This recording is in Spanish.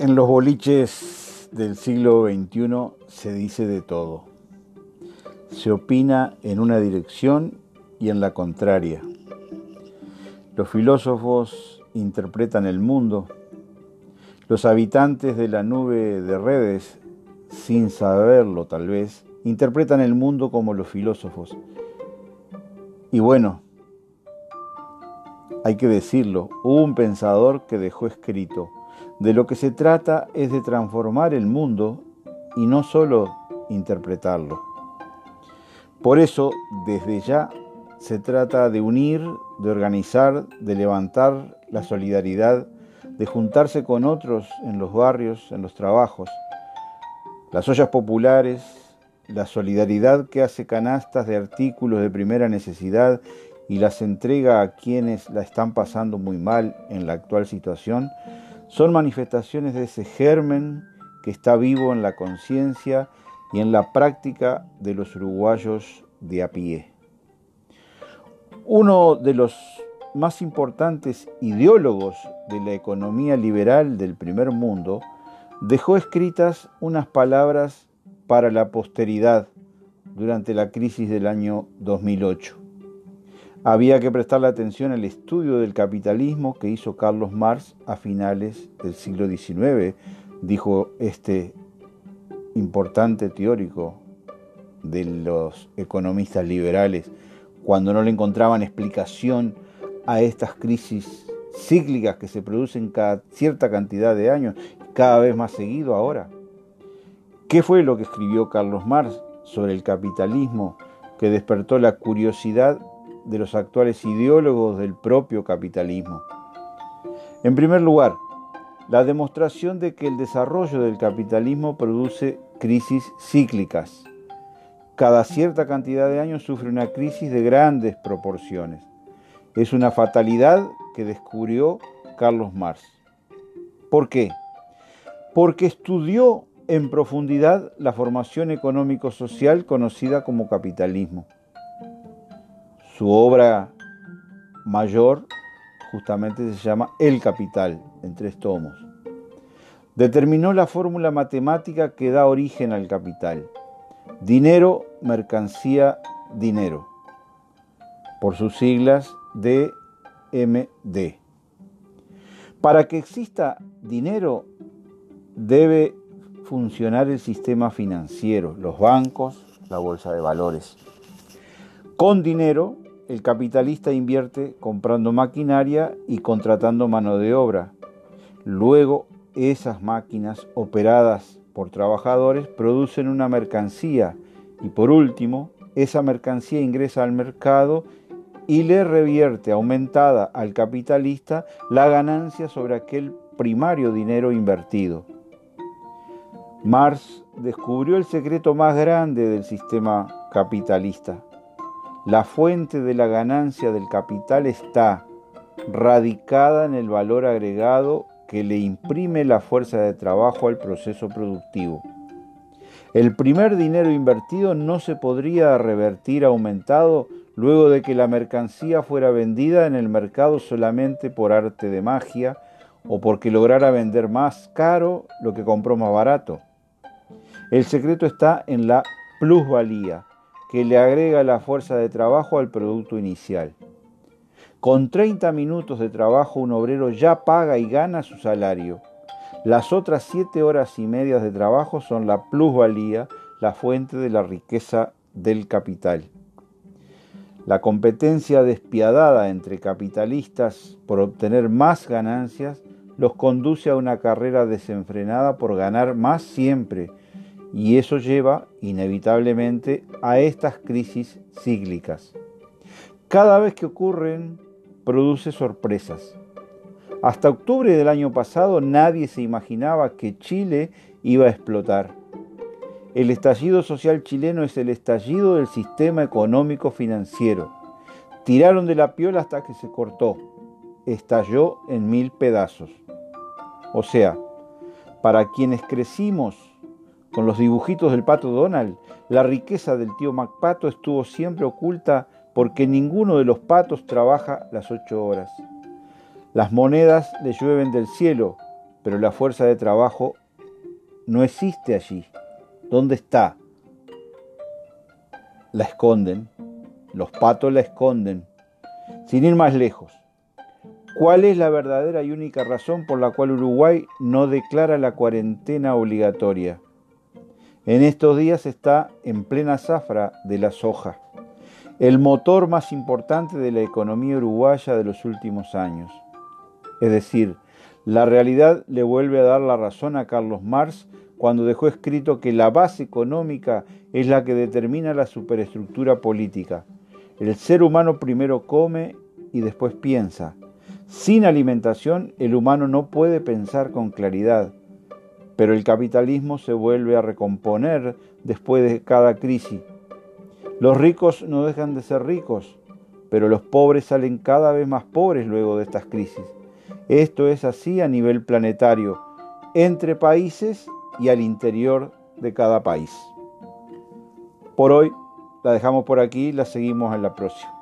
En los boliches del siglo XXI se dice de todo. Se opina en una dirección y en la contraria. Los filósofos interpretan el mundo. Los habitantes de la nube de redes, sin saberlo tal vez, interpretan el mundo como los filósofos. Y bueno, hay que decirlo, hubo un pensador que dejó escrito, de lo que se trata es de transformar el mundo y no solo interpretarlo. Por eso, desde ya, se trata de unir, de organizar, de levantar la solidaridad, de juntarse con otros en los barrios, en los trabajos. Las ollas populares, la solidaridad que hace canastas de artículos de primera necesidad y las entrega a quienes la están pasando muy mal en la actual situación, son manifestaciones de ese germen que está vivo en la conciencia y en la práctica de los uruguayos de a pie. Uno de los más importantes ideólogos de la economía liberal del primer mundo dejó escritas unas palabras para la posteridad durante la crisis del año 2008. Había que prestarle atención al estudio del capitalismo que hizo Carlos Marx a finales del siglo XIX, dijo este importante teórico de los economistas liberales, cuando no le encontraban explicación a estas crisis cíclicas que se producen cada cierta cantidad de años, cada vez más seguido ahora. ¿Qué fue lo que escribió Carlos Marx sobre el capitalismo que despertó la curiosidad de los actuales ideólogos del propio capitalismo. En primer lugar, la demostración de que el desarrollo del capitalismo produce crisis cíclicas. Cada cierta cantidad de años sufre una crisis de grandes proporciones. Es una fatalidad que descubrió Carlos Marx. ¿Por qué? Porque estudió en profundidad la formación económico-social conocida como capitalismo. Su obra mayor justamente se llama El Capital, en tres tomos. Determinó la fórmula matemática que da origen al capital. Dinero, mercancía, dinero. Por sus siglas DMD. Para que exista dinero debe funcionar el sistema financiero, los bancos, la bolsa de valores. Con dinero el capitalista invierte comprando maquinaria y contratando mano de obra. Luego, esas máquinas operadas por trabajadores producen una mercancía y por último, esa mercancía ingresa al mercado y le revierte aumentada al capitalista la ganancia sobre aquel primario dinero invertido. Marx descubrió el secreto más grande del sistema capitalista la fuente de la ganancia del capital está radicada en el valor agregado que le imprime la fuerza de trabajo al proceso productivo. El primer dinero invertido no se podría revertir aumentado luego de que la mercancía fuera vendida en el mercado solamente por arte de magia o porque lograra vender más caro lo que compró más barato. El secreto está en la plusvalía, que le agrega la fuerza de trabajo al producto inicial. Con 30 minutos de trabajo un obrero ya paga y gana su salario. Las otras 7 horas y media de trabajo son la plusvalía, la fuente de la riqueza del capital. La competencia despiadada entre capitalistas por obtener más ganancias los conduce a una carrera desenfrenada por ganar más siempre y eso lleva inevitablemente a estas crisis cíclicas. Cada vez que ocurren, produce sorpresas. Hasta octubre del año pasado nadie se imaginaba que Chile iba a explotar. El estallido social chileno es el estallido del sistema económico financiero. Tiraron de la piola hasta que se cortó. Estalló en mil pedazos. O sea, para quienes crecimos con los dibujitos del pato Donald, la riqueza del tío MacPato estuvo siempre oculta porque ninguno de los patos trabaja las ocho horas. Las monedas le llueven del cielo, pero la fuerza de trabajo no existe allí. ¿Dónde está? La esconden, los patos la esconden. Sin ir más lejos, ¿cuál es la verdadera y única razón por la cual Uruguay no declara la cuarentena obligatoria? En estos días está en plena zafra de la soja, el motor más importante de la economía uruguaya de los últimos años. Es decir, la realidad le vuelve a dar la razón a Carlos Marx cuando dejó escrito que la base económica es la que determina la superestructura política. El ser humano primero come y después piensa. Sin alimentación el humano no puede pensar con claridad pero el capitalismo se vuelve a recomponer después de cada crisis. Los ricos no dejan de ser ricos, pero los pobres salen cada vez más pobres luego de estas crisis. Esto es así a nivel planetario, entre países y al interior de cada país. Por hoy la dejamos por aquí la seguimos en la próxima.